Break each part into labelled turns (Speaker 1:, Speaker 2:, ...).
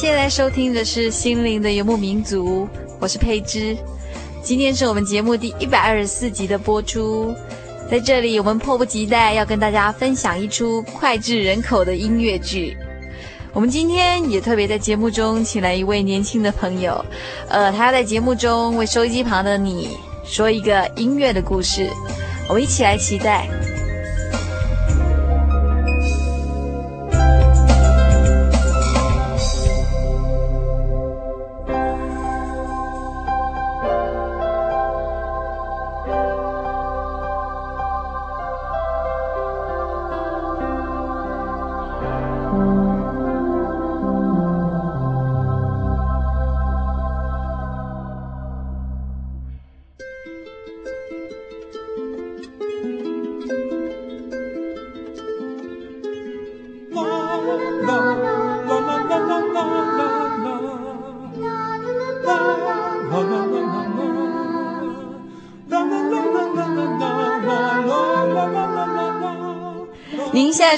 Speaker 1: 现在收听的是心灵的游牧民族，我是佩芝。今天是我们节目第一百二十四集的播出，在这里我们迫不及待要跟大家分享一出脍炙人口的音乐剧。我们今天也特别在节目中请来一位年轻的朋友，呃，他要在节目中为收音机旁的你说一个音乐的故事，我们一起来期待。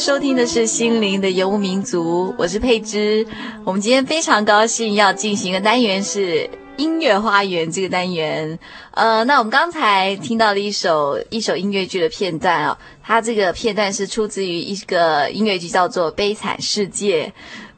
Speaker 1: 收听的是心灵的游牧民族，我是佩芝。我们今天非常高兴要进行的单元是音乐花园这个单元。呃，那我们刚才听到了一首一首音乐剧的片段哦，它这个片段是出自于一个音乐剧叫做《悲惨世界》。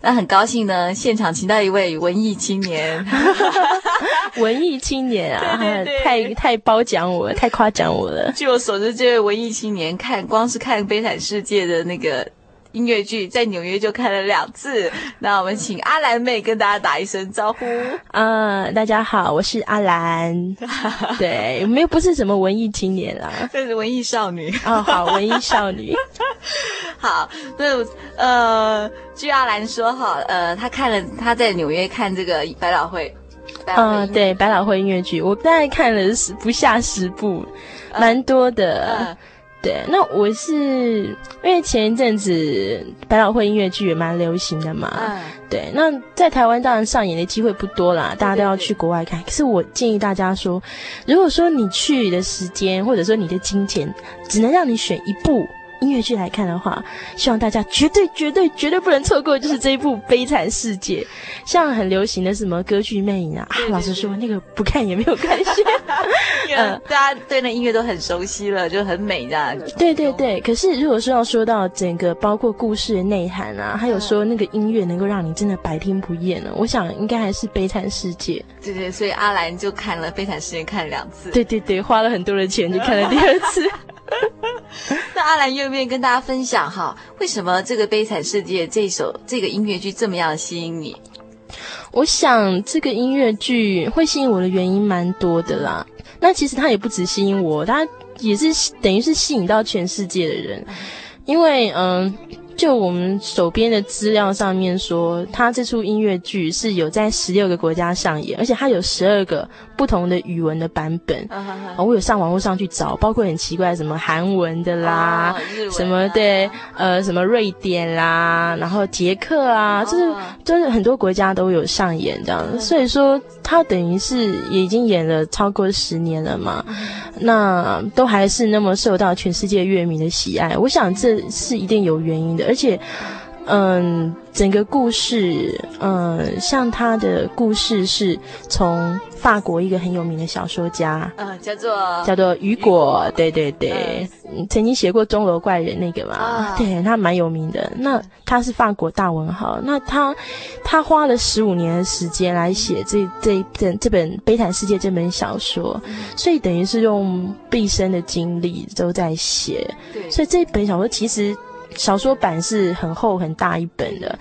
Speaker 1: 那很高兴呢，现场请到一位文艺青年，
Speaker 2: 文艺青年啊，
Speaker 1: 对对对
Speaker 2: 太太褒奖我了，太夸奖我了。
Speaker 1: 据我所知，这位文艺青年看光是看《悲惨世界》的那个。音乐剧在纽约就看了两次，那我们请阿兰妹跟大家打一声招呼。
Speaker 2: 嗯、呃，大家好，我是阿兰。对，我们又不是什么文艺青年啦，
Speaker 1: 这是文艺少女。
Speaker 2: 哦，好，文艺少女。
Speaker 1: 好，那呃，据阿兰说哈，呃，她看了她在纽约看这个百老汇，
Speaker 2: 嗯、呃，对，百老汇音乐剧，我大概看了十不下十部，蛮多的。呃呃对，那我是因为前一阵子百老汇音乐剧也蛮流行的嘛，嗯、对，那在台湾当然上演的机会不多啦，大家都要去国外看。可是我建议大家说，如果说你去的时间或者说你的金钱只能让你选一部。音乐剧来看的话，希望大家绝对绝对绝对不能错过，就是这一部《悲惨世界》。像很流行的什么歌剧魅影啊，啊，老实说，那个不看也没有关系。
Speaker 1: 嗯，大家对那音乐都很熟悉了，就很美这样。
Speaker 2: 对对对，可是如果说要说到整个包括故事的内涵啊，还有说那个音乐能够让你真的百听不厌呢，我想应该还是《悲惨世界》。
Speaker 1: 对对，所以阿兰就看了《悲惨世界》看了两次。
Speaker 2: 对对对，花了很多的钱去看了第二次。
Speaker 1: 那阿兰愿不愿意跟大家分享哈？为什么这个《悲惨世界》这首这个音乐剧这么样吸引你？
Speaker 2: 我想这个音乐剧会吸引我的原因蛮多的啦。那其实它也不只吸引我，它也是等于是吸引到全世界的人。因为嗯，就我们手边的资料上面说，他这出音乐剧是有在十六个国家上演，而且它有十二个不同的语文的版本。啊、uh. 我有上网络上去找，包括很奇怪什么韩文的啦，uh. 什么对，呃，什么瑞典啦，然后捷克啊，就是、uh. 就是很多国家都有上演这样。Uh. 所以说，他等于是也已经演了超过十年了嘛，uh. 那都还是那么受到全世界乐迷的喜爱。我想这是一定有原因的。而且，嗯，整个故事，嗯，像他的故事是从法国一个很有名的小说家，
Speaker 1: 呃，叫做
Speaker 2: 叫做雨果，对对对，嗯，曾经写过《钟楼怪人》那个嘛，啊，对，他蛮有名的。那他是法国大文豪，那他他花了十五年的时间来写这这这这本《悲惨世界》这本小说，所以等于是用毕生的精力都在写，对，所以这本小说其实。小说版是很厚很大一本的，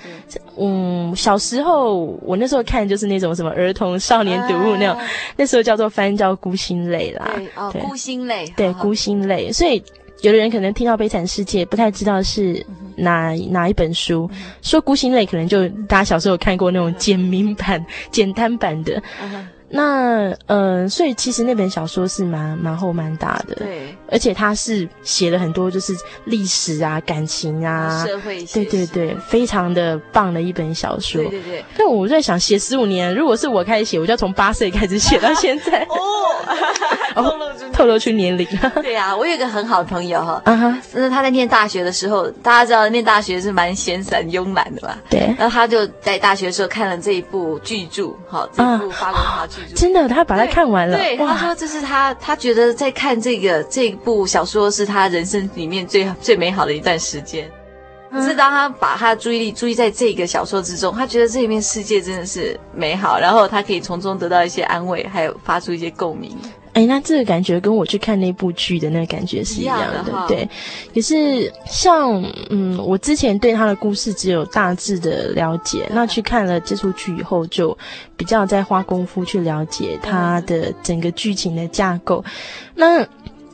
Speaker 2: 嗯，小时候我那时候看就是那种什么儿童少年读物那种，那时候叫做翻叫孤星泪啦，
Speaker 1: 对，哦，孤星泪，
Speaker 2: 对，孤星泪。所以有的人可能听到《悲惨世界》不太知道是哪哪一本书，说孤星泪可能就大家小时候有看过那种简明版、简单版的。那嗯、呃，所以其实那本小说是蛮蛮厚蛮大的，
Speaker 1: 对，
Speaker 2: 而且他是写了很多就是历史啊、感情啊、
Speaker 1: 社会，
Speaker 2: 对对对，非常的棒的一本小说。
Speaker 1: 对对对。
Speaker 2: 但我在想，写十五年，如果是我开始写，我就要从八岁开始写到现在。哦，透露出透露出年龄。
Speaker 1: 对啊，我有一个很好的朋友哈，
Speaker 2: 啊哈，
Speaker 1: 那他在念大学的时候，大家知道念大学是蛮闲散慵懒的吧，
Speaker 2: 对。
Speaker 1: 然后他就在大学的时候看了这一部巨著，好，这部法国文学巨著。
Speaker 2: 真的，他把它看完了。
Speaker 1: 对，他说这是他，他觉得在看这个这部小说是他人生里面最最美好的一段时间。可是当他把他的注意力注意在这个小说之中，他觉得这里面世界真的是美好，然后他可以从中得到一些安慰，还有发出一些共鸣。
Speaker 2: 哎，那这个感觉跟我去看那部剧的那个感觉是一样的，样的对。可是像嗯，我之前对他的故事只有大致的了解，那去看了这出剧以后，就比较在花功夫去了解他的整个剧情的架构。那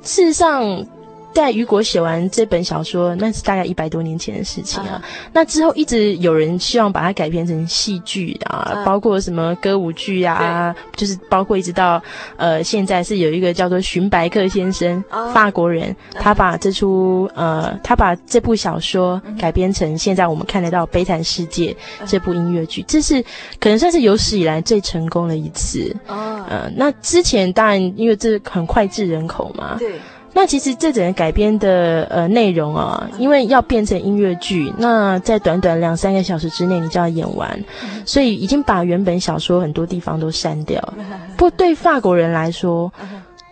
Speaker 2: 事实上。在雨果写完这本小说，那是大概一百多年前的事情啊。Uh -huh. 那之后一直有人希望把它改编成戏剧啊，uh -huh. 包括什么歌舞剧啊，就是包括一直到呃现在是有一个叫做荀白克先生，uh -huh. 法国人，他把这出呃他把这部小说改编成现在我们看得到《悲惨世界》这部音乐剧，uh. 这是可能算是有史以来最成功的一次。Uh. 呃，那之前当然因为这很脍炙人口嘛。对。那其实这整个改编的呃内容啊，因为要变成音乐剧，那在短短两三个小时之内你就要演完，所以已经把原本小说很多地方都删掉。不过对法国人来说，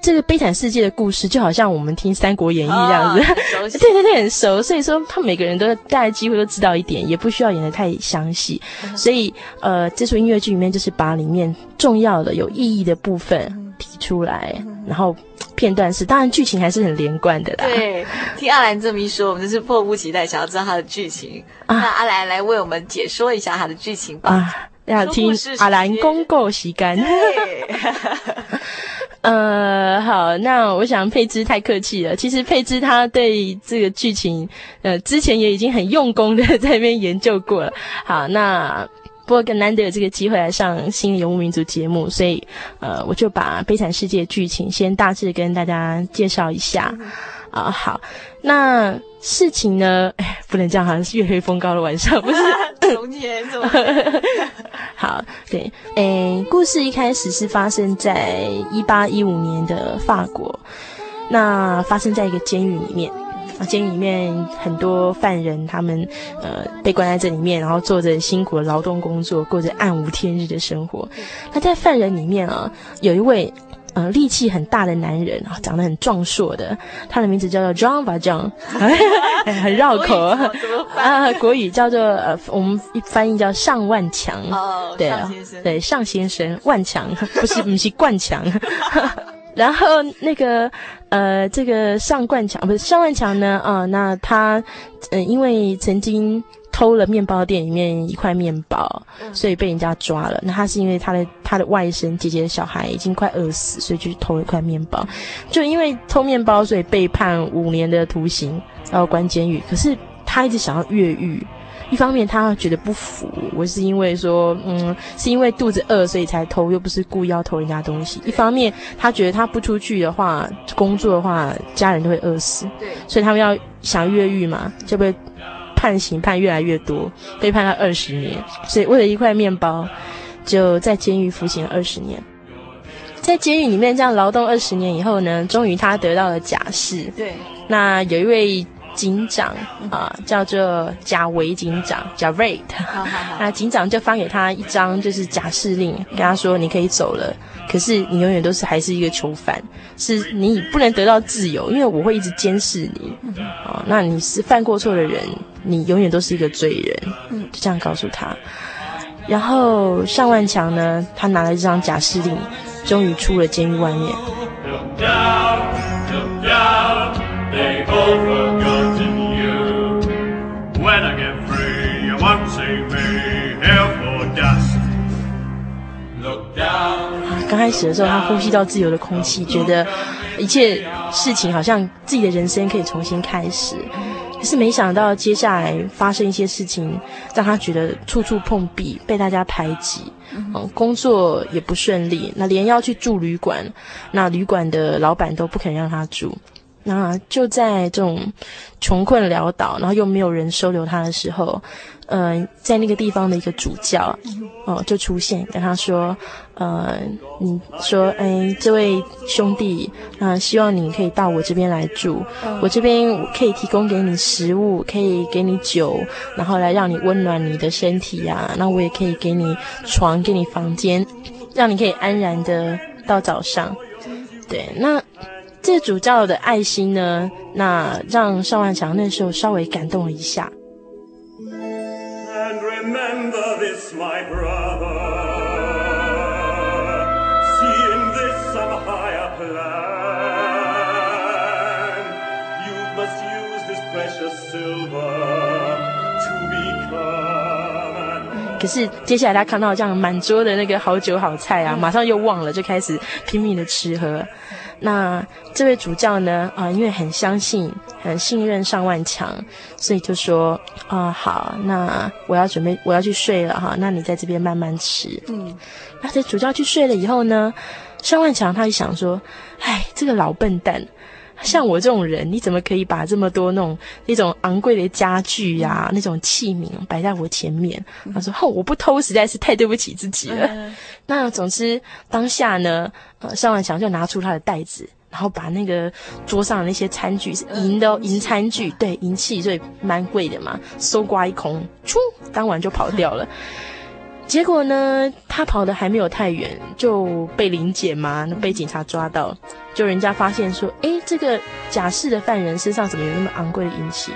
Speaker 2: 这个悲惨世界的故事就好像我们听《三国演义》这样子，哦、对对对，很熟。所以说，他每个人都大概几乎都知道一点，也不需要演得太详细。所以呃，这出音乐剧里面就是把里面重要的、有意义的部分提出来，然后。片段是，当然剧情还是很连贯的啦。
Speaker 1: 对，听阿兰这么一说，我们就是迫不及待想要知道他的剧情。啊、那阿兰来为我们解说一下他的剧情吧。
Speaker 2: 啊，要听阿兰公告时间。对。呃，好，那我想佩芝太客气了。其实佩芝她对这个剧情，呃，之前也已经很用功的在那边研究过了。好，那。不过更难得有这个机会来上《心灵游牧民族》节目，所以呃，我就把《悲惨世界》剧情先大致跟大家介绍一下啊、呃。好，那事情呢，哎，不能这样，好像是月黑风高的晚上，不是？
Speaker 1: 从前怎么？
Speaker 2: 好，对，诶，故事一开始是发生在一八一五年的法国，那发生在一个监狱里面。啊，监狱里面很多犯人，他们呃被关在这里面，然后做着辛苦的劳动工作，过着暗无天日的生活。那在犯人里面啊，有一位呃力气很大的男人啊，长得很壮硕的，他的名字叫做 John Valjean，很绕口啊。啊，国语叫做呃，我们翻译叫尚万强。哦，对啊，对，尚先生，万强不是不是冠强。然后那个呃，这个上冠强不是上冠强呢啊、呃，那他嗯、呃，因为曾经偷了面包店里面一块面包，所以被人家抓了。那他是因为他的他的外甥姐姐的小孩已经快饿死，所以就去偷了一块面包。就因为偷面包，所以被判五年的徒刑，然后关监狱。可是。他一直想要越狱。一方面他觉得不服，我是因为说，嗯，是因为肚子饿所以才偷，又不是故意要偷人家东西。一方面他觉得他不出去的话，工作的话，家人都会饿死。对，所以他们要想越狱嘛，就被判刑判越来越多，被判了二十年。所以为了一块面包，就在监狱服刑了二十年。在监狱里面这样劳动二十年以后呢，终于他得到了假释。对，那有一位。警长啊，叫做贾维警长，贾瑞特。那警长就发给他一张就是假释令，跟他说你可以走了，可是你永远都是还是一个囚犯，是你不能得到自由，因为我会一直监视你。啊，那你是犯过错的人，你永远都是一个罪人。嗯就这样告诉他。然后尚万强呢，他拿了这张假释令，终于出了监狱外面。刚开始的时候，他呼吸到自由的空气，觉得一切事情好像自己的人生可以重新开始。可是没想到接下来发生一些事情，让他觉得处处碰壁，被大家排挤，嗯，工作也不顺利。那连要去住旅馆，那旅馆的老板都不肯让他住。那就在这种穷困潦倒，然后又没有人收留他的时候，嗯、呃，在那个地方的一个主教，哦，就出现跟他说，呃，你说，哎，这位兄弟，啊、呃，希望你可以到我这边来住，我这边可以提供给你食物，可以给你酒，然后来让你温暖你的身体呀、啊，那我也可以给你床，给你房间，让你可以安然的到早上，对，那。这主教的爱心呢，那让邵万强那时候稍微感动了一下。可是接下来他看到这样满桌的那个好酒好菜啊，马上又忘了，就开始拼命的吃喝。那这位主教呢？啊、呃，因为很相信、很信任上万强，所以就说：啊、呃，好，那我要准备，我要去睡了哈。那你在这边慢慢吃。嗯。那这主教去睡了以后呢，上万强他就想说：哎，这个老笨蛋，像我这种人，你怎么可以把这么多那种那种昂贵的家具呀、啊、那种器皿摆在我前面？他说：哼，我不偷，实在是太对不起自己了。嗯、那总之当下呢。呃，尚万强就拿出他的袋子，然后把那个桌上的那些餐具是银的银餐具，对，银器，所以蛮贵的嘛，搜刮一空，咻，当晚就跑掉了。结果呢，他跑的还没有太远，就被临检嘛，被警察抓到，就人家发现说，诶，这个假释的犯人身上怎么有那么昂贵的银器？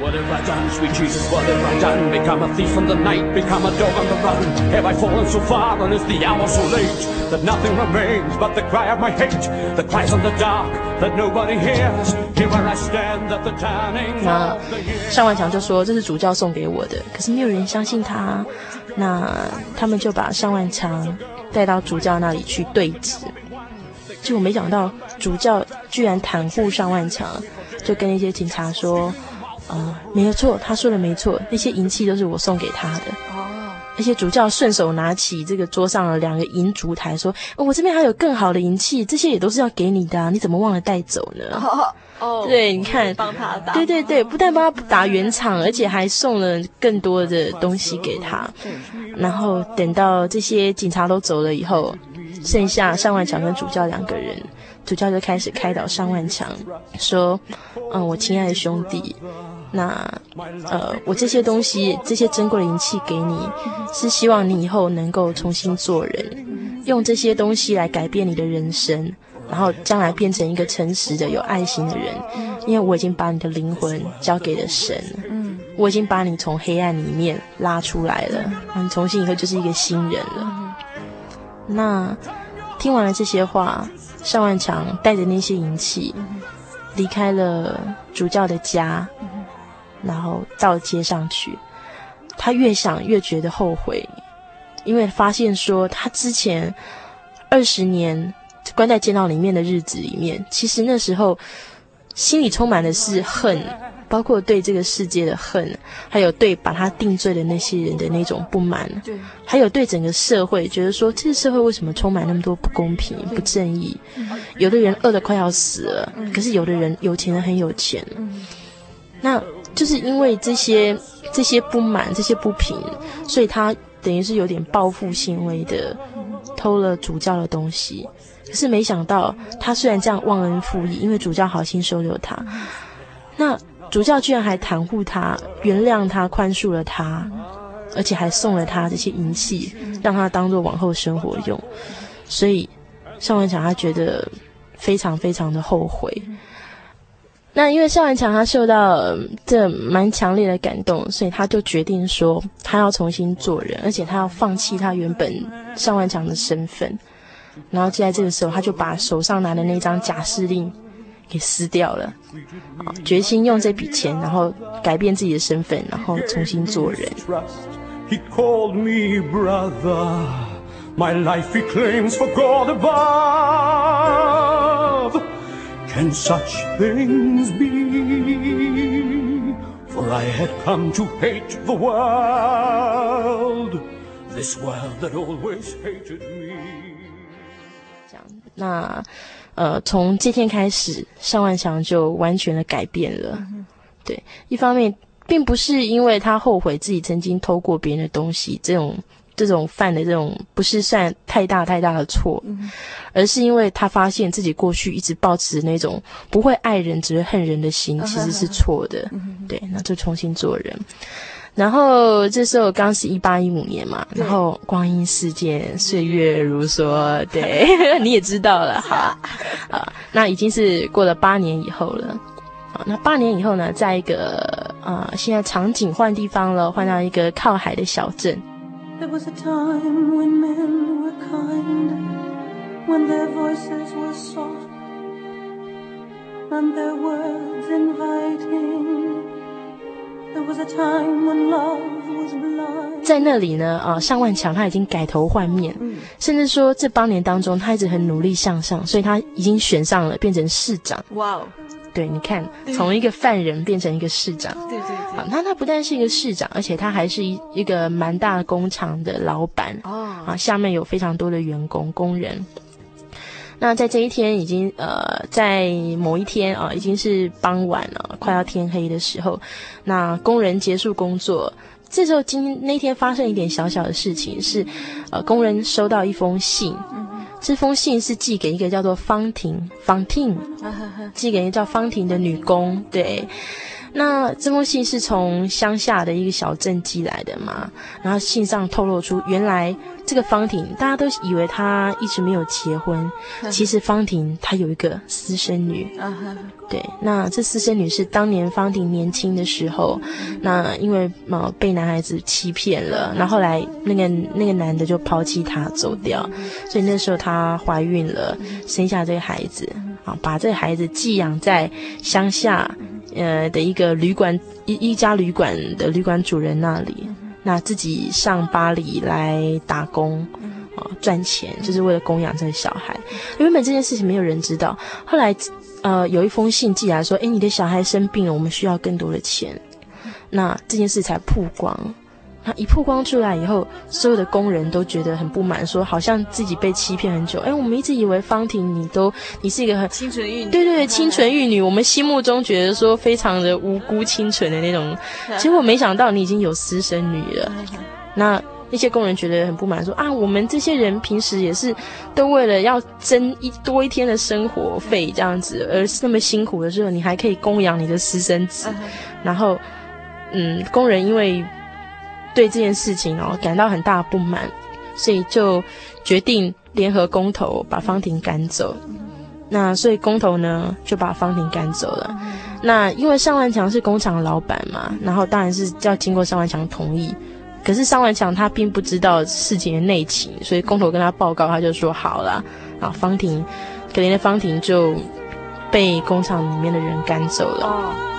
Speaker 3: What have I done, sweet Jesus? What have I done? Become a thief in the night, become a dog on the run. Have I fallen so far, and is the hour so late that nothing remains but the cry of my hate, the cries on the dark that nobody hears? Here where I stand at the turning.
Speaker 2: 那上万强就说这是主教送给我的，可是没有人相信他，那他们就把上万强带到主教那里去对质。结果没想到主教居然袒护上万强，就跟一些警察说。啊、呃，没有错，他说的没错，那些银器都是我送给他的。哦，而且主教顺手拿起这个桌上的两个银烛台，说：“哦、我这边还有更好的银器，这些也都是要给你的，啊，你怎么忘了带走呢？”哦，哦对，你看，帮他打，对对对，不但帮他打圆场，而且还送了更多的东西给他。然后等到这些警察都走了以后，剩下尚万强跟主教两个人。主教就开始开导尚万强，说：“嗯，我亲爱的兄弟，那呃，我这些东西，这些珍贵的银器给你，是希望你以后能够重新做人，用这些东西来改变你的人生，然后将来变成一个诚实的、有爱心的人。因为我已经把你的灵魂交给了神，我已经把你从黑暗里面拉出来了，你重新以后就是一个新人了。那听完了这些话。”尚万强带着那些银器，离开了主教的家，然后到街上去。他越想越觉得后悔，因为发现说他之前二十年关在监牢里面的日子里面，其实那时候心里充满的是恨，包括对这个世界的恨，还有对把他定罪的那些人的那种不满，对，还有对整个社会觉得说，这个社会为什么充满那么多不公平、不正义？有的人饿得快要死了，可是有的人有钱人很有钱，那就是因为这些这些不满、这些不平，所以他等于是有点报复行为的，偷了主教的东西。可是没想到，他虽然这样忘恩负义，因为主教好心收留他，那。主教居然还袒护他，原谅他，宽恕了他，而且还送了他这些银器，让他当做往后生活用。所以尚万强他觉得非常非常的后悔。那因为尚万强他受到这蛮强烈的感动，所以他就决定说他要重新做人，而且他要放弃他原本尚万强的身份。然后就在这个时候，他就把手上拿的那张假释令。给撕掉了，决心用这笔钱，然后改变自己的身份，然后重新做人。这样，那。呃，从这天开始，尚万强就完全的改变了。嗯、对，一方面并不是因为他后悔自己曾经偷过别人的东西，这种这种犯的这种不是算太大太大的错，嗯、而是因为他发现自己过去一直抱持那种不会爱人只会恨人的心，其实是错的。嗯、对，那就重新做人。然后这时候刚是一八一五年嘛，然后光阴似箭，岁月如梭，对，你也知道了，好啊，啊，那已经是过了八年以后了，好，那八年以后呢，在一个啊，现在场景换地方了，换到一个靠海的小镇。There was a time when men were kind, when their voices were soft, and their words inviting. There was a time when love was blind. 在那里呢，啊，尚万强他已经改头换面，嗯、甚至说这八年当中他一直很努力向上，所以他已经选上了，变成市长。哇哦，对，你看，从一个犯人变成一个市长，对对对。好，那他不但是一个市长，而且他还是一一个蛮大工厂的老板哦，啊，下面有非常多的员工工人。那在这一天，已经呃，在某一天啊，已经是傍晚了，快要天黑的时候，那工人结束工作，这时候今那天发生一点小小的事情，是呃，工人收到一封信，这封信是寄给一个叫做方婷，方婷，寄给一个叫方婷的女工，对。那这封信是从乡下的一个小镇寄来的嘛？然后信上透露出，原来这个方婷，大家都以为她一直没有结婚，其实方婷她有一个私生女。对，那这私生女是当年方婷年轻的时候，那因为嘛被男孩子欺骗了，那后后来那个那个男的就抛弃她走掉，所以那时候她怀孕了，生下这个孩子，啊，把这个孩子寄养在乡下。呃的一个旅馆，一一家旅馆的旅馆主人那里，那自己上巴黎来打工，啊、呃、赚钱，就是为了供养这个小孩。原本这件事情没有人知道，后来呃有一封信寄来说，哎，你的小孩生病了，我们需要更多的钱，那这件事才曝光。他一曝光出来以后，所有的工人都觉得很不满，说好像自己被欺骗很久。哎，我们一直以为方婷你都你是一个很
Speaker 1: 清纯玉女，
Speaker 2: 对对对，清纯玉女，我们心目中觉得说非常的无辜清纯的那种，结果没想到你已经有私生女了。那那些工人觉得很不满，说啊，我们这些人平时也是都为了要争一多一天的生活费这样子，而是那么辛苦的时候，你还可以供养你的私生子。然后，嗯，工人因为。对这件事情哦，感到很大不满，所以就决定联合工头把方婷赶走。那所以工头呢就把方婷赶走了。那因为尚万强是工厂的老板嘛，然后当然是要经过尚万强同意。可是尚万强他并不知道事情的内情，所以工头跟他报告，他就说好了。然后方婷，可怜的方婷就被工厂里面的人赶走了。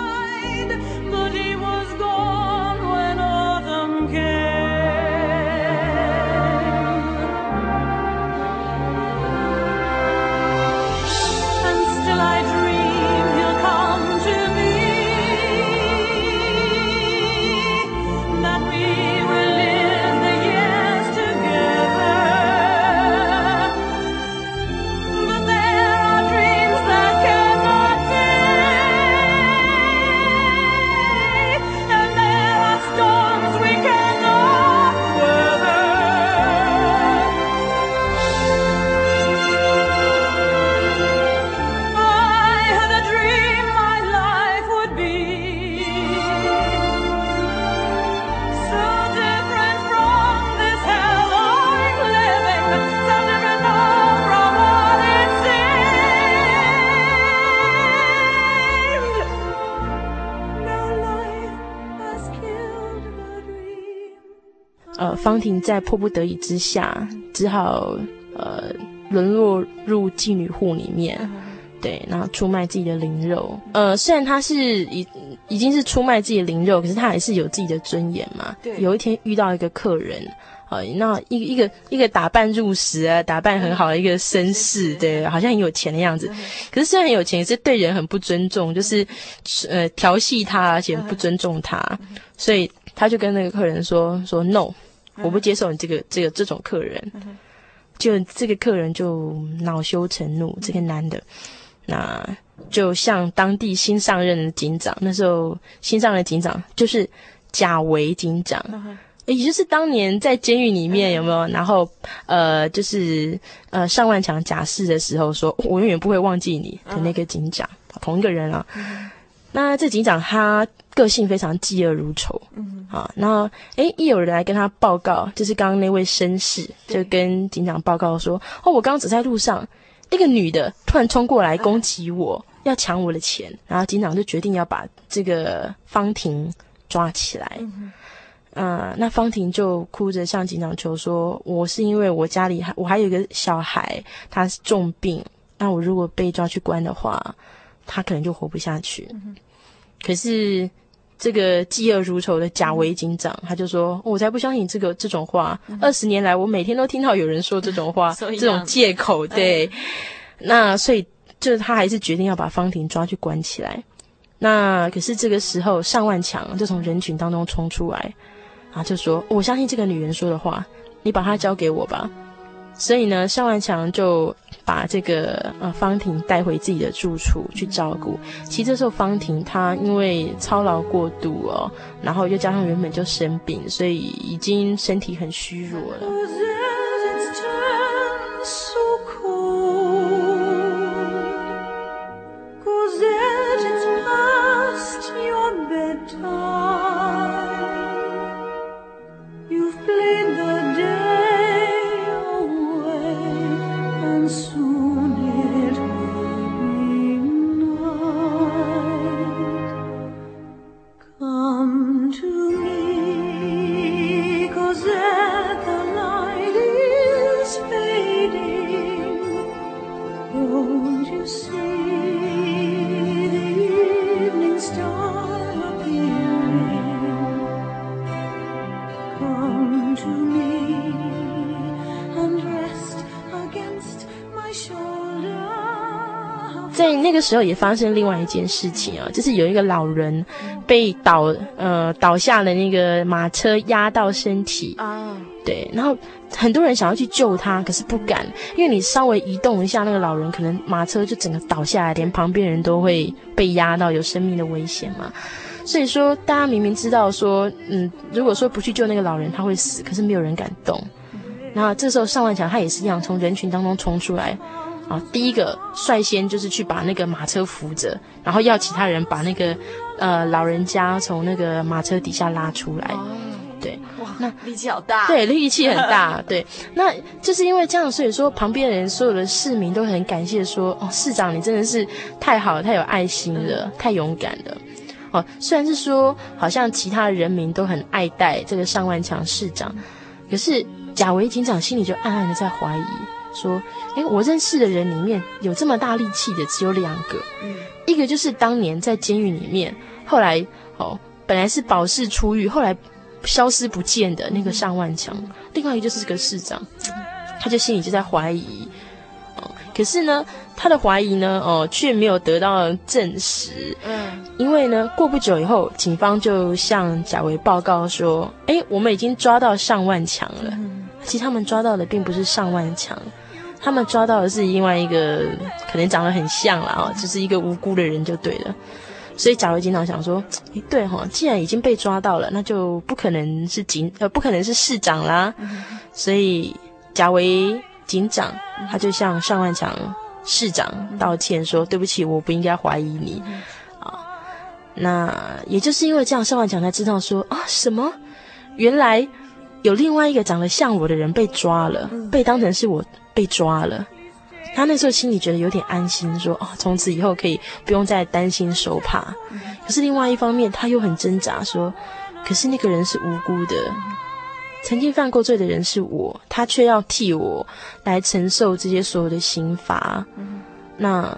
Speaker 2: 呃，方婷在迫不得已之下，只好呃沦落入妓女户里面，对，然后出卖自己的灵肉。呃，虽然他是已已经是出卖自己的灵肉，可是他还是有自己的尊严嘛。对，有一天遇到一个客人。呃，那一个一个一个打扮入时啊，打扮很好的一个绅士，对，好像很有钱的样子。可是虽然很有钱，也是对人很不尊重，就是呃调戏他，而且不尊重他，所以他就跟那个客人说说 “no”，我不接受你这个这个这种客人。就这个客人就恼羞成怒，这个男的，那就向当地新上任的警长，那时候新上任的警长就是贾维警长。也就是当年在监狱里面有没有？然后呃，就是呃，上万强假释的时候说，我永远不会忘记你的那个警长，同一个人啊。那这警长他个性非常嫉恶如仇，嗯，啊，然后诶，一有人来跟他报告，就是刚刚那位绅士就跟警长报告说，哦，我刚刚走在路上，那个女的突然冲过来攻击我，要抢我的钱，然后警长就决定要把这个方婷抓起来。嗯，那方婷就哭着向警长求说：“我是因为我家里还我还有一个小孩，他是重病，那我如果被抓去关的话，他可能就活不下去。嗯”可是这个嫉恶如仇的贾维警长，他就说：“我才不相信这个这种话。二十年来，我每天都听到有人说这种话，这种借口。对，那所以就是他还是决定要把方婷抓去关起来。那可是这个时候，尚万强就从人群当中冲出来。”啊，就说我相信这个女人说的话，你把她交给我吧。所以呢，肖万强就把这个呃方婷带回自己的住处去照顾。其实这时候方婷她因为操劳过度哦，然后又加上原本就生病，所以已经身体很虚弱了。这时候也发生另外一件事情啊，就是有一个老人被倒呃倒下了那个马车压到身体啊，对，然后很多人想要去救他，可是不敢，因为你稍微移动一下那个老人，可能马车就整个倒下来，连旁边人都会被压到，有生命的危险嘛。所以说，大家明明知道说，嗯，如果说不去救那个老人，他会死，可是没有人敢动。然后这时候上万强他也是一样，从人群当中冲出来。啊，第一个率先就是去把那个马车扶着，然后要其他人把那个呃老人家从那个马车底下拉出来。哦、对，哇，那
Speaker 1: 力气好大。
Speaker 2: 对，力气很大。对，那就是因为这样，所以说旁边的人，所有的市民都很感谢说，哦，市长你真的是太好了，太有爱心了，太勇敢了。哦，虽然是说好像其他的人民都很爱戴这个上万强市长，可是贾维警长心里就暗暗的在怀疑。说，诶，我认识的人里面有这么大力气的只有两个，嗯，一个就是当年在监狱里面，后来哦，本来是保释出狱，后来消失不见的那个上万强，嗯，另外一个就是这个市长，他就心里就在怀疑，哦，可是呢，他的怀疑呢，哦，却没有得到证实，嗯，因为呢，过不久以后，警方就向贾维报告说，哎，我们已经抓到上万强了，嗯，其实他们抓到的并不是上万强。他们抓到的是另外一个，可能长得很像了啊，就是一个无辜的人就对了。所以贾维警长想说，诶，对哈，既然已经被抓到了，那就不可能是警呃，不可能是市长啦。所以贾维警长他就向尚万强市长道歉说，对不起，我不应该怀疑你啊。那也就是因为这样，尚万强才知道说啊，什么？原来有另外一个长得像我的人被抓了，被当成是我。被抓了，他那时候心里觉得有点安心，说：“哦，从此以后可以不用再担心受怕。”可是另外一方面，他又很挣扎，说：“可是那个人是无辜的，曾经犯过罪的人是我，他却要替我来承受这些所有的刑罚。嗯、那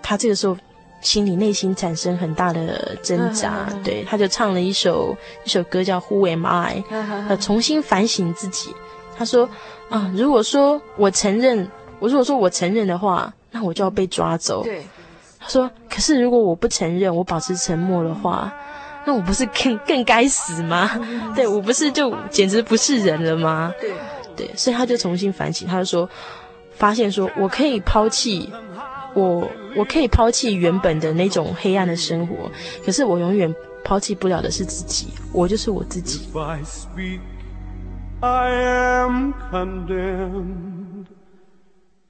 Speaker 2: 他这个时候心里内心产生很大的挣扎，嗯、对，他就唱了一首一首歌叫《Who Am I》，呃，重新反省自己。他说：“啊，如果说我承认，我如果说我承认的话，那我就要被抓走。”对。他说：“可是如果我不承认，我保持沉默的话，那我不是更更该死吗？对，我不是就简直不是人了吗？对对，所以他就重新反省，他就说，发现说我可以抛弃我，我可以抛弃原本的那种黑暗的生活，可是我永远抛弃不了的是自己，我就是我自己。”
Speaker 3: I am condemned.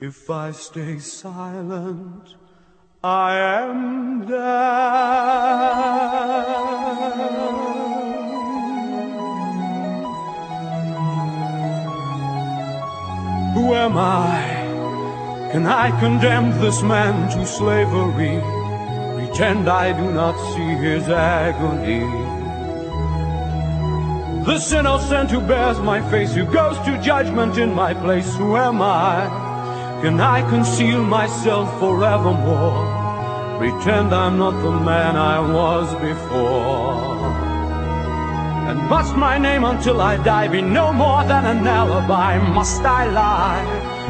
Speaker 3: If I stay silent, I am damned. Who am I? Can I condemn this man to slavery? Pretend I do not see his agony. This innocent who bears my face, who goes to judgment in my place, who am I? Can I conceal myself forevermore? Pretend I'm not the man I was before. And must my name until I die be no more than an alibi? Must I lie?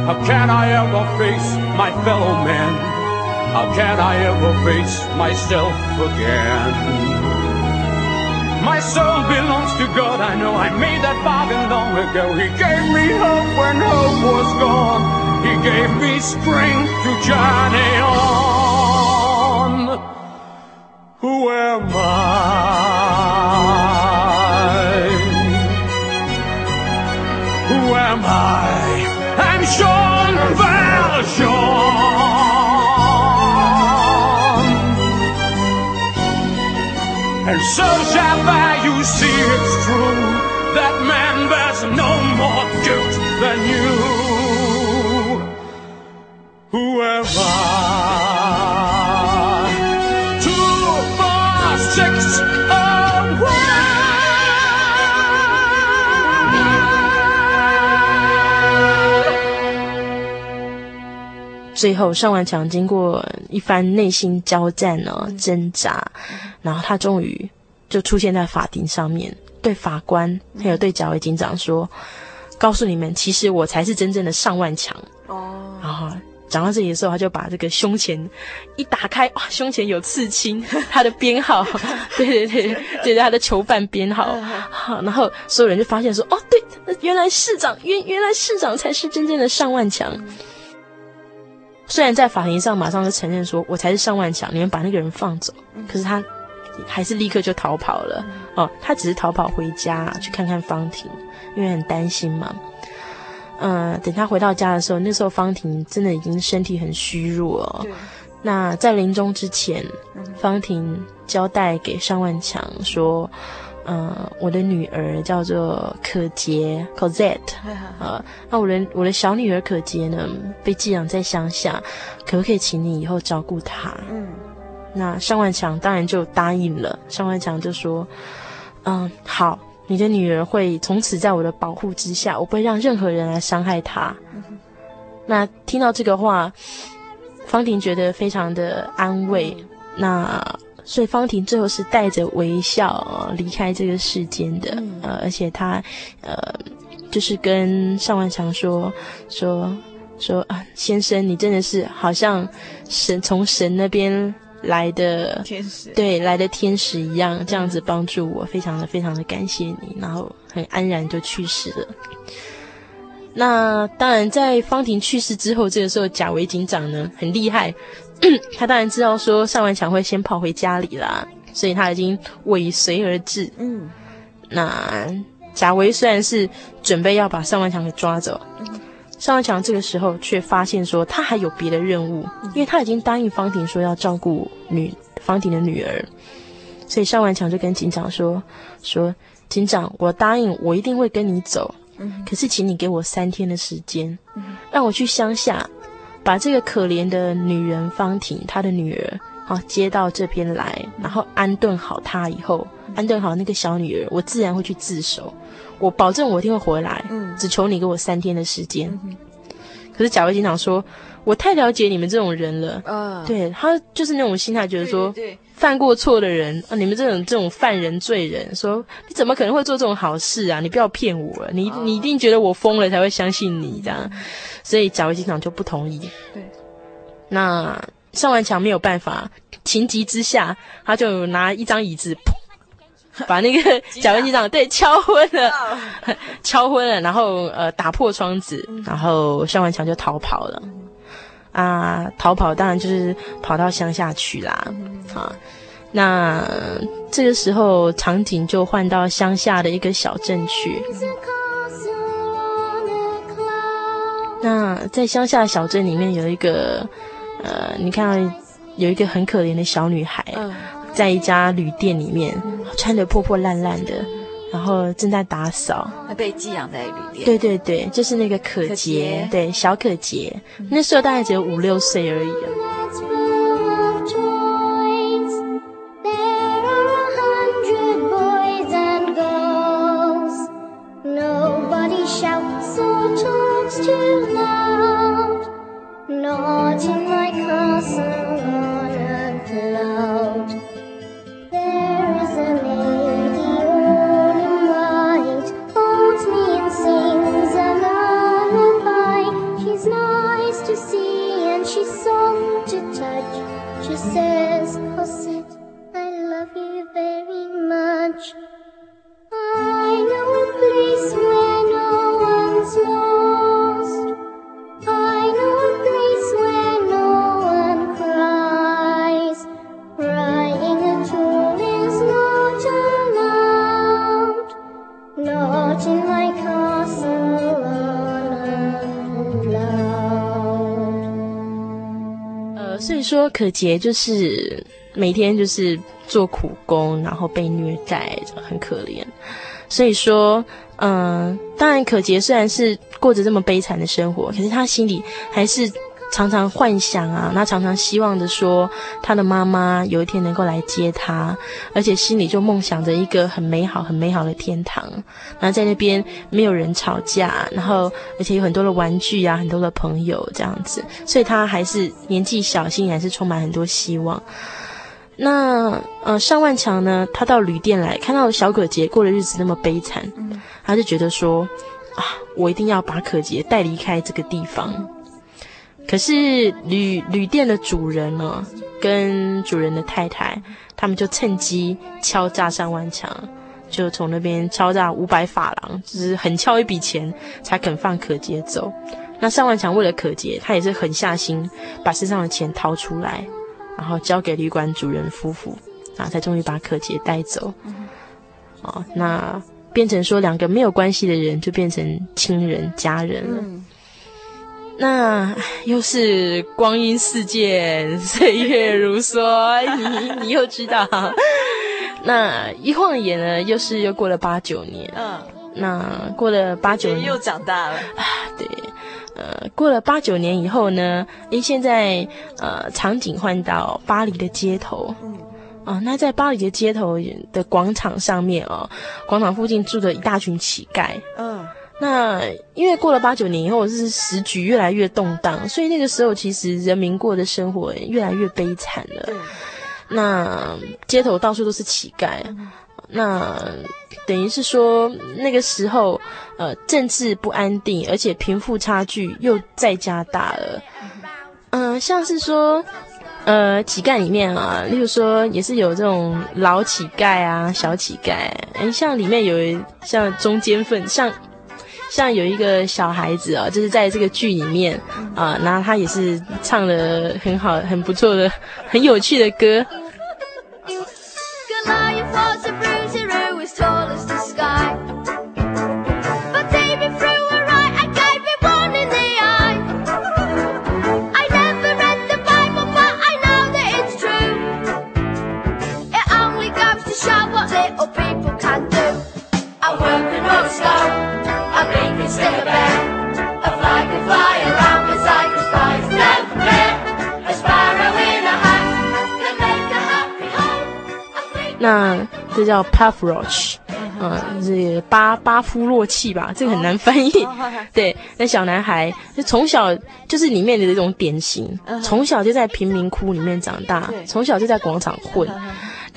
Speaker 3: How can I ever face my fellow men? How can I ever face myself again? My soul belongs to God, I know I made that bargain long ago. He gave me hope when hope was gone. He gave me strength to journey on. And so Jabba, you see it's true that man bears no more guilt than you. Who am I? Two, four, six, oh,
Speaker 2: one. 最后，尚万强经过一番内心交战呢，挣扎。然后他终于就出现在法庭上面，对法官还有对贾维警长说：“告诉你们，其实我才是真正的上万强。”哦。然后讲到这里的时候，他就把这个胸前一打开，哇，胸前有刺青，他的编号，对对对，对他的囚犯编号。好，然后所有人就发现说：“哦，对，原来市长，原原来市长才是真正的上万强。”虽然在法庭上马上就承认说：“我才是上万强，你们把那个人放走。”可是他。还是立刻就逃跑了哦，他只是逃跑回家去看看方婷，因为很担心嘛。嗯、呃，等他回到家的时候，那时候方婷真的已经身体很虚弱哦。那在临终之前，方婷交代给尚万强说：“嗯、呃，我的女儿叫做可杰 Cosette 啊，那我的我的小女儿可杰呢，被寄养在乡下，可不可以请你以后照顾她？”嗯。那尚万强当然就答应了。尚万强就说：“嗯，好，你的女儿会从此在我的保护之下，我不会让任何人来伤害她。嗯”那听到这个话，方婷觉得非常的安慰。嗯、那所以方婷最后是带着微笑离开这个世间的。嗯、呃，而且她呃，就是跟尚万强说说说啊，先生，你真的是好像神从神那边。来的天使，对，来的天使一样，这样子帮助我，非常的非常的感谢你，然后很安然就去世了。那当然，在方婷去世之后，这个时候贾维警长呢很厉害，他当然知道说尚万强会先跑回家里啦，所以他已经尾随而至。嗯，那贾维虽然是准备要把尚万强给抓走。嗯尚万强这个时候却发现说他还有别的任务，因为他已经答应方婷说要照顾女方婷的女儿，所以尚万强就跟警长说：“说警长，我答应我一定会跟你走，可是请你给我三天的时间，让我去乡下把这个可怜的女人方婷她的女儿好接到这边来，然后安顿好她以后，安顿好那个小女儿，我自然会去自首。我保证我一定会回来，嗯，只求你给我三天的时间。嗯、可是贾维警长说，我太了解你们这种人了，啊，对，他就是那种心态，觉得说，犯过错的人啊，你们这种这种犯人罪人，说你怎么可能会做这种好事啊？你不要骗我了，你你一定觉得我疯了才会相信你这样，所以贾维警长就不同意。对，那上完墙没有办法，情急之下，他就拿一张椅子。把那个贾维机长对敲昏了，敲昏了，然后呃打破窗子，然后向万强就逃跑了。啊，逃跑当然就是跑到乡下去啦。啊，那这个时候场景就换到乡下的一个小镇去。那在乡下小镇里面有一个呃，你看到有一个很可怜的小女孩。在一家旅店里面，穿得破破烂烂的，然后正在打扫。
Speaker 1: 他被寄养在旅店。
Speaker 2: 对对对，就是那个可杰，对，小可杰，那时候大概只有五六岁而已。says, Cosette, I love you very much. 所以说可杰就是每天就是做苦工，然后被虐待，很可怜。所以说，嗯，当然可杰虽然是过着这么悲惨的生活，可是他心里还是。常常幻想啊，那常常希望着说，他的妈妈有一天能够来接他，而且心里就梦想着一个很美好、很美好的天堂。然后在那边没有人吵架，然后而且有很多的玩具啊，很多的朋友这样子，所以他还是年纪小，心里还是充满很多希望。那呃，尚万强呢，他到旅店来看到小可杰过的日子那么悲惨，他就觉得说啊，我一定要把可杰带离开这个地方。可是旅旅店的主人呢，跟主人的太太，他们就趁机敲诈尚万强，就从那边敲诈五百法郎，就是狠敲一笔钱，才肯放可杰走。那尚万强为了可杰，他也是狠下心，把身上的钱掏出来，然后交给旅馆主人夫妇，啊，才终于把可杰带走。哦，那变成说两个没有关系的人，就变成亲人家人了。那又是光阴似箭，岁月如梭，你你又知道，那一晃眼呢，又是又过了八九年。嗯，那过了八九年
Speaker 1: 又长大了啊，
Speaker 2: 对，呃，过了八九年以后呢，诶，现在呃，场景换到巴黎的街头。嗯，啊，那在巴黎的街头的广场上面哦，广场附近住着一大群乞丐。嗯。那因为过了八九年以后，是时局越来越动荡，所以那个时候其实人民过的生活越来越悲惨了。对。那街头到处都是乞丐，那等于是说那个时候，呃，政治不安定，而且贫富差距又再加大了。嗯、呃，像是说，呃，乞丐里面啊，例如说也是有这种老乞丐啊、小乞丐，诶，像里面有像中间分，像。像有一个小孩子啊，就是在这个剧里面啊，然后他也是唱了很好、很不错的、很有趣的歌。那这叫 puff roach，嗯，是巴巴夫洛契吧？这个很难翻译。Oh. 对，那小男孩就从小就是里面的这种典型，从小就在贫民窟里面长大，从小就在广场混。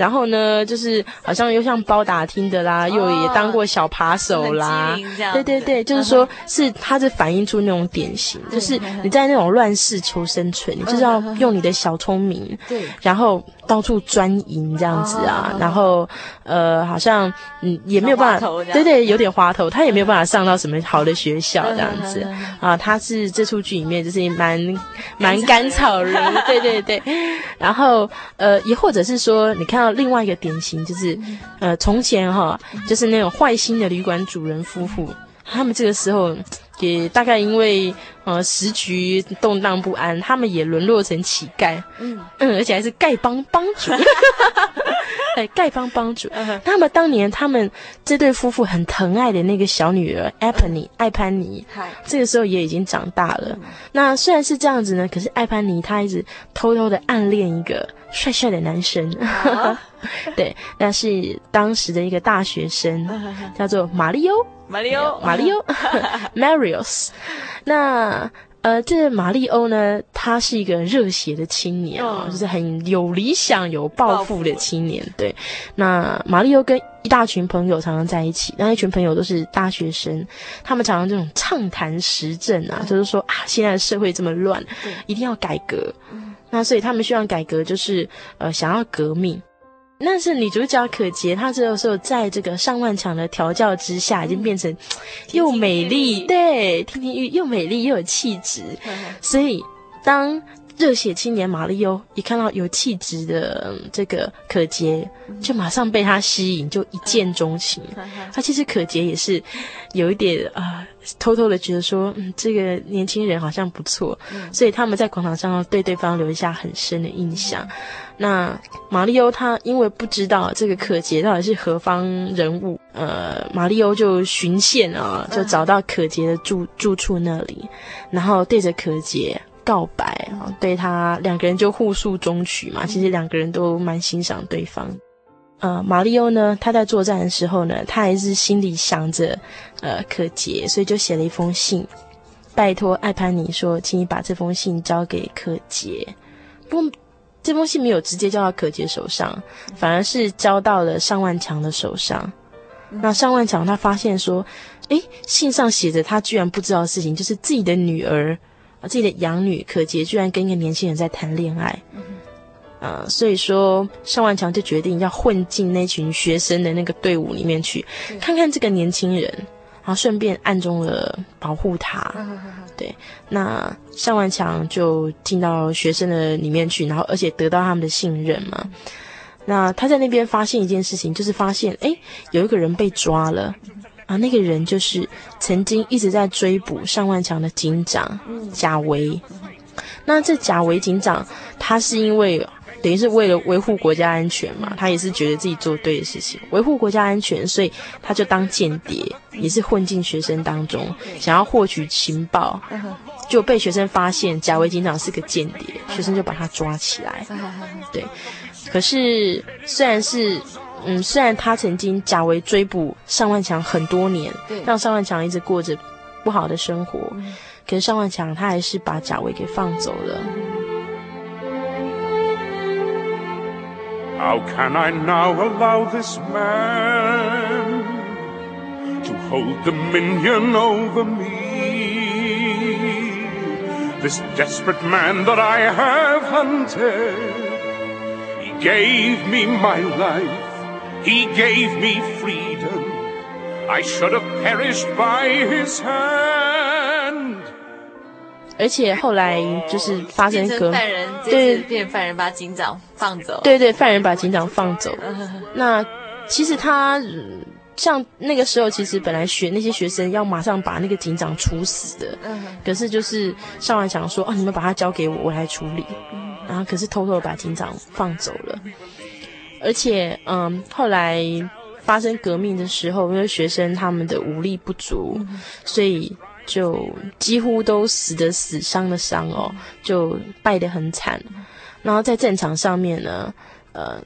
Speaker 2: 然后呢，就是好像又像包打听的啦，又也当过小扒手啦，对对对，就是说是他是反映出那种典型，就是你在那种乱世求生存，你就是要用你的小聪明，对，然后到处钻营这样子啊，然后呃，好像嗯也没有办法，对对，有点滑头，他也没有办法上到什么好的学校这样子。啊，他是这出剧里面就是蛮蛮 甘草人，对对对，然后呃，也或者是说你看。那另外一个典型就是，呃，从前哈，就是那种坏心的旅馆主人夫妇，他们这个时候也大概因为呃时局动荡不安，他们也沦落成乞丐，嗯嗯，而且还是丐帮帮主，哎，丐帮帮主。那么当年他们这对夫妇很疼爱的那个小女儿艾潘尼，艾潘尼，这个时候也已经长大了。那虽然是这样子呢，可是艾潘尼她一直偷偷的暗恋一个。帅帅的男生，啊、对，那是当时的一个大学生，叫做马里欧，马里欧，马里欧，Marius。那呃，这马里欧呢，他是一个热血的青年啊，嗯、就是很有理想、有抱负的青年。对，那马里欧跟一大群朋友常常在一起，那一群朋友都是大学生，他们常常这种畅谈时政啊，嗯、就是说啊，现在的社会这么乱，一定要改革。那所以他们希望改革，就是呃想要革命。那是女主角可杰，她这个时候在这个上万强的调教之下，已经变成又美丽，对，亭亭玉又美丽又有气质。所以当热血青年马利欧一看到有气质的这个可杰，就马上被他吸引，就一见钟情。他其实可杰也是有一点啊。呃偷偷的觉得说，嗯，这个年轻人好像不错，嗯、所以他们在广场上对对方留下很深的印象。嗯、那马利欧他因为不知道这个可杰到底是何方人物，呃，马利欧就循线啊，就找到可杰的住住处那里，然后对着可洁告白啊，对他两个人就互诉衷曲嘛。其实两个人都蛮欣赏对方。呃，马利欧呢，他在作战的时候呢，他还是心里想着，呃，可洁，所以就写了一封信，拜托艾潘尼说，请你把这封信交给可洁。不过，这封信没有直接交到可洁手上，反而是交到了尚万强的手上。那尚万强他发现说，诶，信上写着他居然不知道的事情，就是自己的女儿啊，自己的养女可杰居然跟一个年轻人在谈恋爱。呃，所以说尚万强就决定要混进那群学生的那个队伍里面去，看看这个年轻人，然后顺便暗中的保护他。对，那尚万强就进到学生的里面去，然后而且得到他们的信任嘛。那他在那边发现一件事情，就是发现诶，有一个人被抓了啊，那个人就是曾经一直在追捕上万强的警长贾维。那这贾维警长，他是因为。等于是为了维护国家安全嘛，他也是觉得自己做对的事情，维护国家安全，所以他就当间谍，也是混进学生当中，想要获取情报，就被学生发现贾维警长是个间谍，学生就把他抓起来。对，可是虽然是，嗯，虽然他曾经贾维追捕尚万强很多年，让尚万强一直过着不好的生活，可是尚万强他还是把贾维给放走了。How can I now allow this man to hold dominion over me? This desperate man that I have hunted, he gave me my life, he gave me freedom. I should have perished by his hand. 而且后来就是发生革，犯人对，
Speaker 1: 变犯人把警长放走。
Speaker 2: 对对，犯人把警长放走。那其实他像那个时候，其实本来学那些学生要马上把那个警长处死的，可是就是尚万强说：“哦，你们把他交给我，我来处理。”然后可是偷偷的把警长放走了。而且，嗯，后来发生革命的时候，因为学生他们的武力不足，所以。就几乎都死的死，伤的伤哦，就败得很惨。然后在战场上面呢，呃，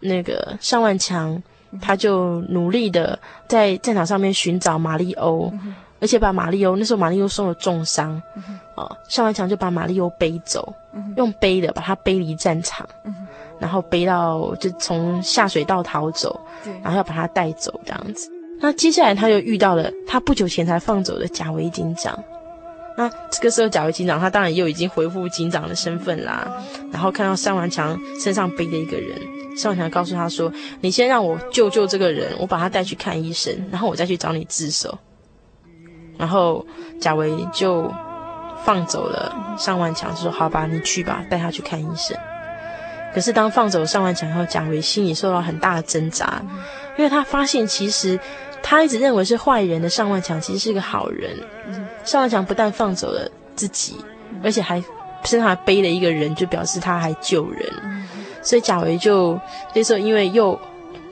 Speaker 2: 那个尚万强，他就努力的在战场上面寻找玛丽欧，而且把玛丽欧那时候玛丽欧受了重伤，哦，尚万强就把玛丽欧背走，用背的把他背离战场，然后背到就从下水道逃走，然后要把他带走这样子。那接下来他又遇到了他不久前才放走的贾维警长。那这个时候，贾维警长他当然又已经恢复警长的身份啦。然后看到尚万强身上背着一个人，尚万强告诉他说：“你先让我救救这个人，我把他带去看医生，然后我再去找你自首。”然后贾维就放走了尚万强，说：“好吧，你去吧，带他去看医生。”可是当放走尚万强后，贾维心里受到很大的挣扎，因为他发现其实他一直认为是坏人的尚万强其实是个好人。尚万强不但放走了自己，而且还身上还背了一个人，就表示他还救人。所以贾维就那时候因为又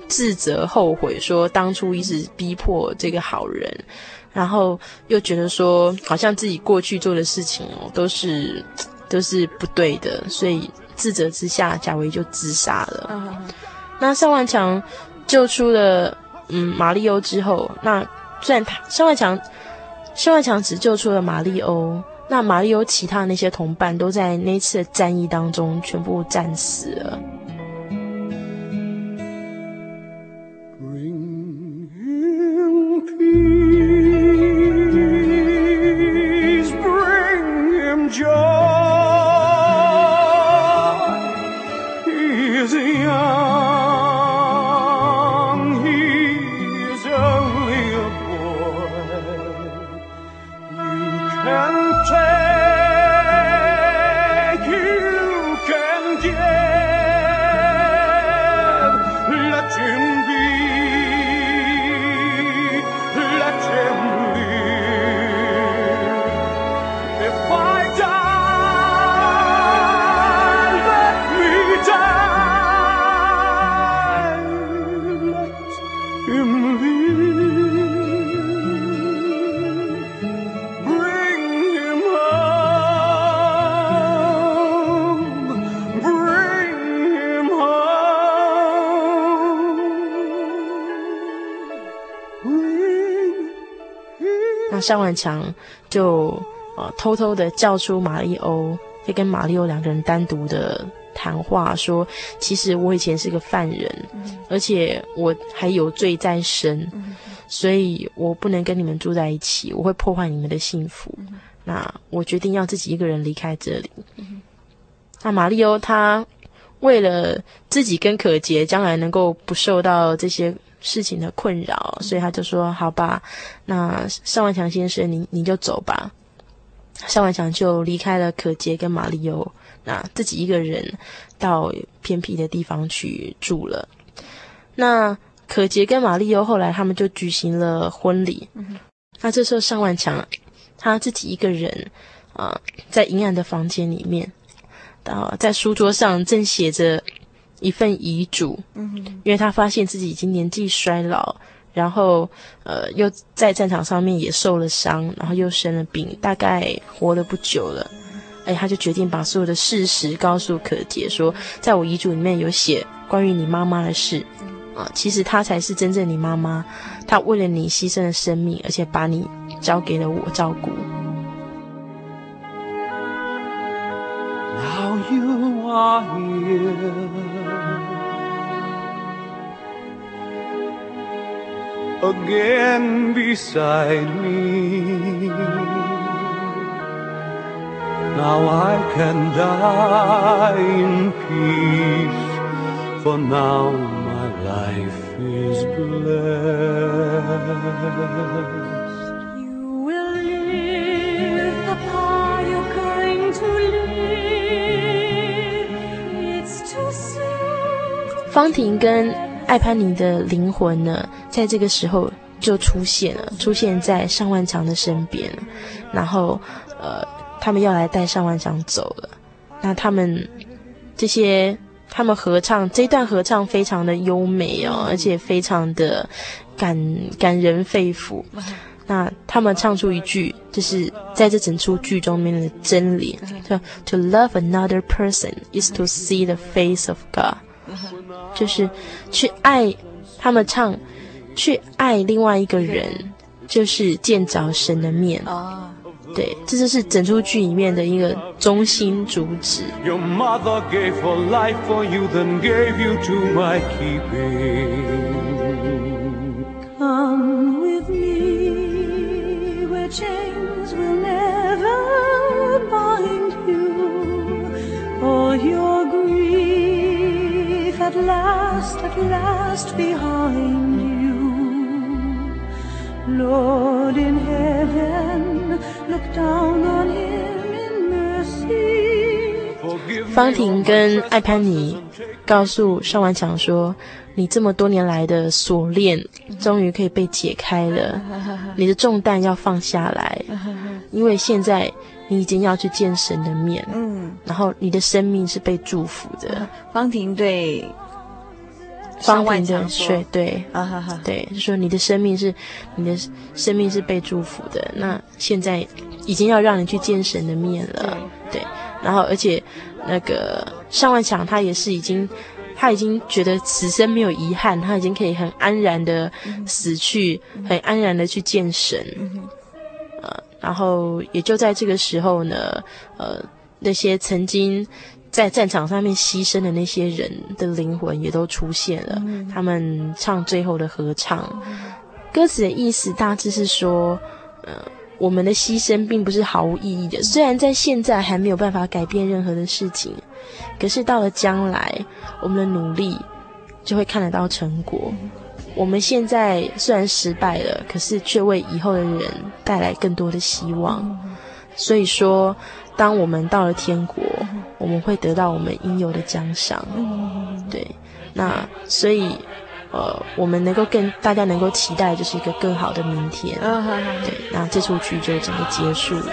Speaker 2: 自责后悔，说当初一直逼迫这个好人，然后又觉得说好像自己过去做的事情哦都是都是不对的，所以自责之下，贾维就自杀了。那尚万强救出了嗯玛丽欧之后，那虽然他尚万强。尚万强只救出了玛丽欧，那玛丽欧其他的那些同伴都在那次的战役当中全部战死了。尚万强就呃偷偷的叫出玛丽欧，就跟玛丽欧两个人单独的谈话，说：“其实我以前是个犯人，嗯、而且我还有罪在身，嗯、所以我不能跟你们住在一起，我会破坏你们的幸福。嗯、那我决定要自己一个人离开这里。嗯”那玛丽欧她为了自己跟可杰将来能够不受到这些。事情的困扰，所以他就说：“好吧，那尚万强先生，您您就走吧。”尚万强就离开了可杰跟玛丽欧，那自己一个人到偏僻的地方去住了。那可杰跟玛丽欧后来他们就举行了婚礼。那这时候尚万强他自己一个人啊、在阴暗的房间里面，啊，在书桌上正写着。一份遗嘱，嗯，因为他发现自己已经年纪衰老，然后呃又在战场上面也受了伤，然后又生了病，大概活了不久了，哎，他就决定把所有的事实告诉可杰，说在我遗嘱里面有写关于你妈妈的事，啊，其实她才是真正你妈妈，她为了你牺牲了生命，而且把你交给了我照顾。Now you are here.
Speaker 3: Again beside me. Now I can die in peace, for now my life is blessed. You will live the part you're going to live.
Speaker 2: It's too soon. 方婷跟艾潘尼的灵魂呢， 在这个时候就出现了，出现在尚万强的身边，然后，呃，他们要来带尚万强走了。那他们这些，他们合唱这一段合唱非常的优美哦，而且非常的感感人肺腑。那他们唱出一句，就是在这整出剧中面的真理，叫 To love another person is to see the face of God。就是去爱。他们唱，去爱另外一个人，就是见着神的面。哦，对，这就是整出剧里面的一个中心主旨。Your mother gave her life for you, then gave you to my keeping. Come with me where chains will never bind you, for your grief at last, at last behind you. Lord in heaven, look down on him in mercy. 方婷跟艾潘尼告诉尚万强说。你这么多年来的锁链，终于可以被解开了。你的重担要放下来，因为现在你已经要去见神的面。嗯，然后你的生命是被祝福的。
Speaker 1: 方婷对
Speaker 2: 方婷的说，对，啊哈哈，对，就说你的生命是你的生命是被祝福的。那现在已经要让你去见神的面了。对，对，然后而且那个尚万强他也是已经。他已经觉得此生没有遗憾，他已经可以很安然的死去，嗯、很安然的去见神。嗯、呃，然后也就在这个时候呢，呃，那些曾经在战场上面牺牲的那些人的灵魂也都出现了，嗯、他们唱最后的合唱。嗯、歌词的意思大致是说，呃。我们的牺牲并不是毫无意义的，虽然在现在还没有办法改变任何的事情，可是到了将来，我们的努力就会看得到成果。我们现在虽然失败了，可是却为以后的人带来更多的希望。所以说，当我们到了天国，我们会得到我们应有的奖赏。对，那所以。呃，我们能够更大家能够期待，就是一个更好的明天。Uh. 对，那这出剧就整个结束了。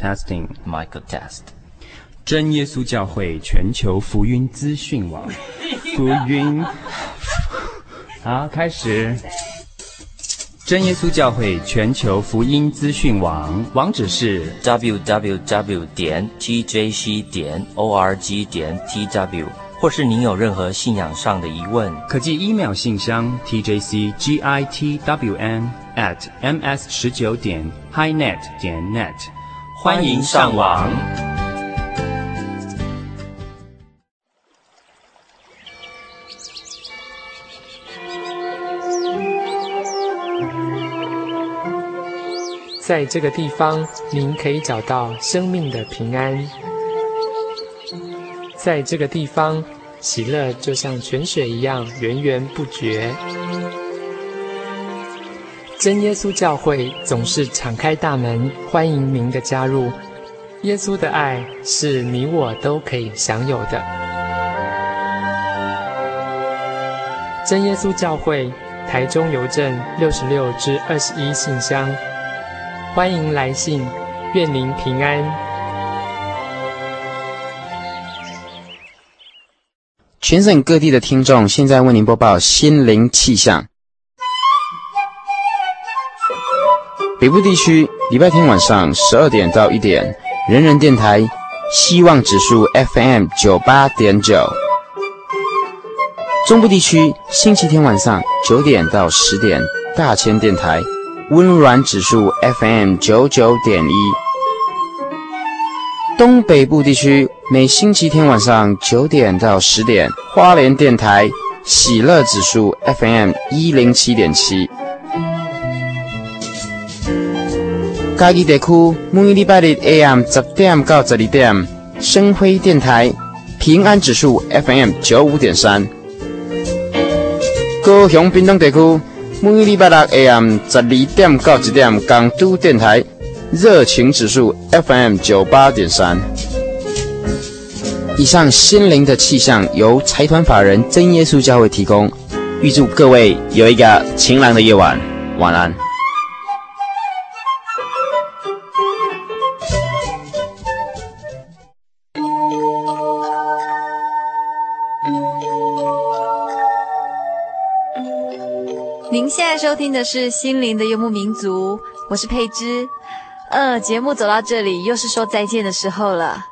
Speaker 4: 啊，testing，Michael test，
Speaker 5: 真耶稣教会全球福音资讯网，福音，好，开始。真耶稣教会全球福音资讯网网址是
Speaker 4: www 点 tjc 点 org 点 tw，或是您有任何信仰上的疑问，
Speaker 5: 可寄 email 信箱 tjcgitwn at ms 十九点 highnet 点 net，
Speaker 4: 欢迎上网。
Speaker 6: 在这个地方，您可以找到生命的平安。在这个地方，喜乐就像泉水一样源源不绝。真耶稣教会总是敞开大门，欢迎您的加入。耶稣的爱是你我都可以享有的。真耶稣教会台中邮政六十六至二十一信箱，欢迎来信，愿您平安。
Speaker 7: 全省各地的听众，现在为您播报心灵气象。北部地区礼拜天晚上十二点到一点，人人电台希望指数 FM 九八点九。中部地区星期天晚上九点到十点，大千电台温暖指数 FM 九九点一。东北部地区每星期天晚上九点到十点，花莲电台喜乐指数 FM 一零七点七。嘉义地区每礼拜日 AM 十点到十二点，生辉电台平安指数 FM 九五点三。高雄屏东地区每礼拜六 AM 十二点到一点，港都电台。热情指数 FM 九八点三。以上心灵的气象由财团法人真耶稣教会提供，预祝各位有一个晴朗的夜晚，晚安。
Speaker 1: 收听的是心灵的游牧民族，我是佩芝。呃，节目走到这里，又是说再见的时候了。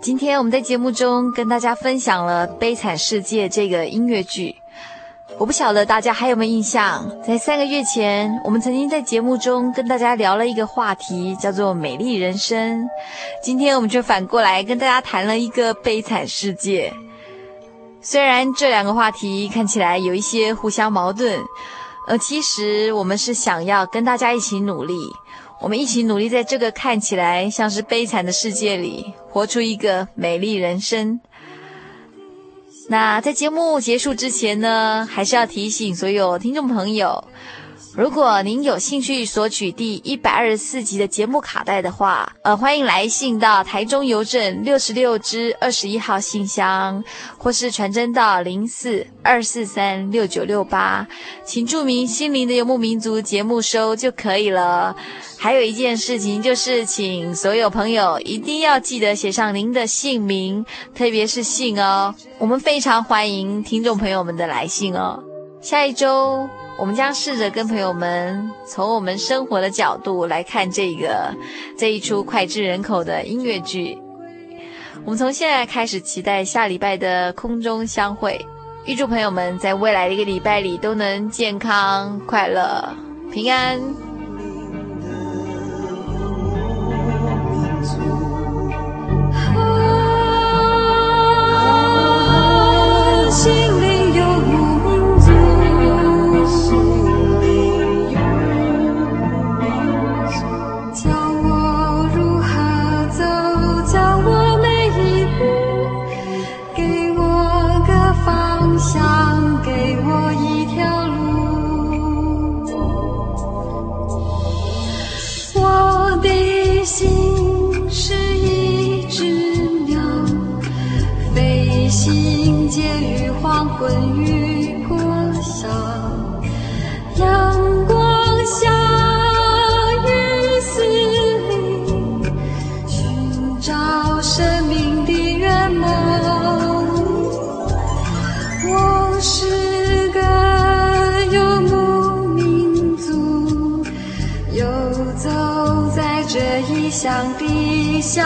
Speaker 1: 今天我们在节目中跟大家分享了《悲惨世界》这个音乐剧。我不晓得大家还有没有印象，在三个月前，我们曾经在节目中跟大家聊了一个话题，叫做“美丽人生”。今天我们就反过来跟大家谈了一个悲惨世界。虽然这两个话题看起来有一些互相矛盾，呃，其实我们是想要跟大家一起努力。我们一起努力，在这个看起来像是悲惨的世界里，活出一个美丽人生。那在节目结束之前呢，还是要提醒所有听众朋友。如果您有兴趣索取第一百二十四集的节目卡带的话，呃，欢迎来信到台中邮政六十六支二十一号信箱，或是传真到零四二四三六九六八，请注明“心灵的游牧民族”节目收就可以了。还有一件事情就是，请所有朋友一定要记得写上您的姓名，特别是姓哦。我们非常欢迎听众朋友们的来信哦。下一周。我们将试着跟朋友们从我们生活的角度来看这个这一出脍炙人口的音乐剧。我们从现在开始期待下礼拜的空中相会，预祝朋友们在未来的一个礼拜里都能健康、快乐、平安。
Speaker 8: 风雨过
Speaker 1: 少，阳光下雨丝里寻找生命
Speaker 8: 的圆梦。我
Speaker 1: 是个游牧民族，游走在这异乡的小。